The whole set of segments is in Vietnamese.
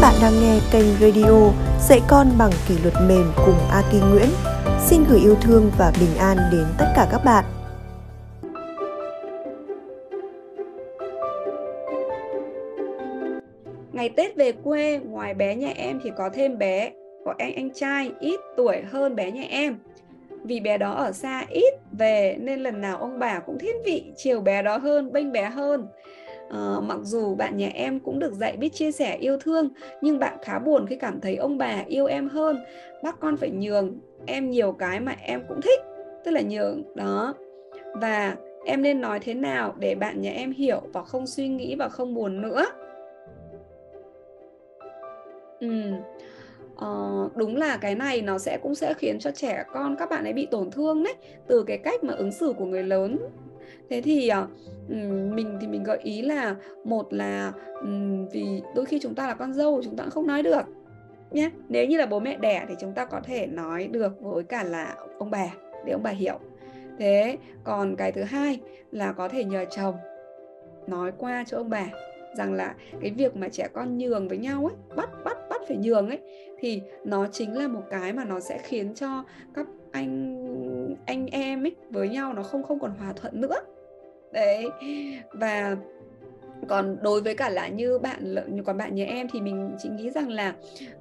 bạn đang nghe kênh radio Dạy con bằng kỷ luật mềm cùng Aki Nguyễn. Xin gửi yêu thương và bình an đến tất cả các bạn. Ngày Tết về quê, ngoài bé nhà em thì có thêm bé có anh anh trai ít tuổi hơn bé nhà em. Vì bé đó ở xa ít về nên lần nào ông bà cũng thiên vị chiều bé đó hơn, bênh bé hơn. Uh, mặc dù bạn nhà em cũng được dạy biết chia sẻ yêu thương nhưng bạn khá buồn khi cảm thấy ông bà yêu em hơn. Bác con phải nhường em nhiều cái mà em cũng thích tức là nhường đó. Và em nên nói thế nào để bạn nhà em hiểu và không suy nghĩ và không buồn nữa? Ừ. Uh, đúng là cái này nó sẽ cũng sẽ khiến cho trẻ con các bạn ấy bị tổn thương đấy từ cái cách mà ứng xử của người lớn thế thì ờ, mình thì mình gợi ý là một là um, vì đôi khi chúng ta là con dâu chúng ta cũng không nói được nhé nếu như là bố mẹ đẻ thì chúng ta có thể nói được với cả là ông bà để ông bà hiểu. Thế còn cái thứ hai là có thể nhờ chồng nói qua cho ông bà rằng là cái việc mà trẻ con nhường với nhau ấy bắt bắt bắt phải nhường ấy thì nó chính là một cái mà nó sẽ khiến cho các anh anh em ấy với nhau nó không không còn hòa thuận nữa. Đấy. Và còn đối với cả là như bạn còn bạn nhà em thì mình chỉ nghĩ rằng là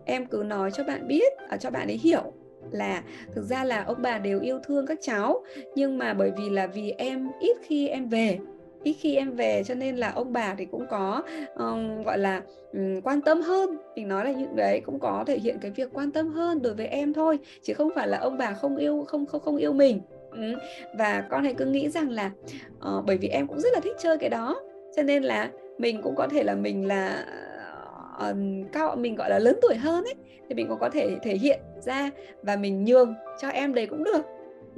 em cứ nói cho bạn biết à, cho bạn ấy hiểu là thực ra là ông bà đều yêu thương các cháu nhưng mà bởi vì là vì em ít khi em về ít khi em về cho nên là ông bà thì cũng có um, gọi là um, quan tâm hơn mình nói là những đấy cũng có thể hiện cái việc quan tâm hơn đối với em thôi chứ không phải là ông bà không yêu không không không yêu mình ừ. và con hãy cứ nghĩ rằng là uh, bởi vì em cũng rất là thích chơi cái đó cho nên là mình cũng có thể là mình là uh, cao mình gọi là lớn tuổi hơn ấy thì mình cũng có thể thể hiện ra và mình nhường cho em đấy cũng được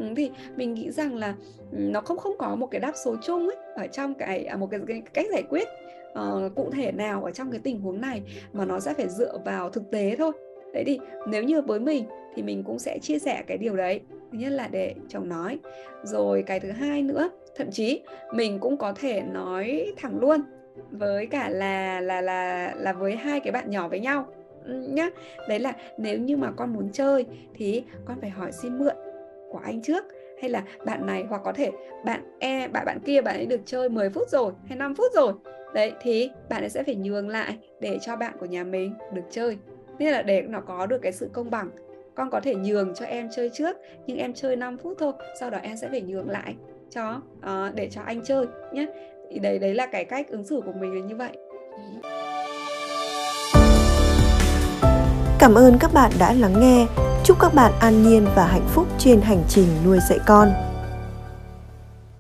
Ừ, thì mình nghĩ rằng là ừ, nó không không có một cái đáp số chung ấy ở trong cái à, một cái, cái cách giải quyết uh, cụ thể nào ở trong cái tình huống này mà nó sẽ phải dựa vào thực tế thôi. Đấy thì nếu như với mình thì mình cũng sẽ chia sẻ cái điều đấy thứ nhất là để chồng nói. Rồi cái thứ hai nữa thậm chí mình cũng có thể nói thẳng luôn với cả là là là là với hai cái bạn nhỏ với nhau ừ, nhá. Đấy là nếu như mà con muốn chơi thì con phải hỏi xin mượn của anh trước? Hay là bạn này hoặc có thể bạn e bạn bạn kia bạn ấy được chơi 10 phút rồi hay 5 phút rồi? Đấy thì bạn ấy sẽ phải nhường lại để cho bạn của nhà mình được chơi. Nên là để nó có được cái sự công bằng con có thể nhường cho em chơi trước nhưng em chơi 5 phút thôi sau đó em sẽ phải nhường lại cho uh, để cho anh chơi nhé. Thì đấy đấy là cái cách ứng xử của mình là như vậy. Cảm ơn các bạn đã lắng nghe. Chúc các bạn an nhiên và hạnh phúc trên hành trình nuôi dạy con.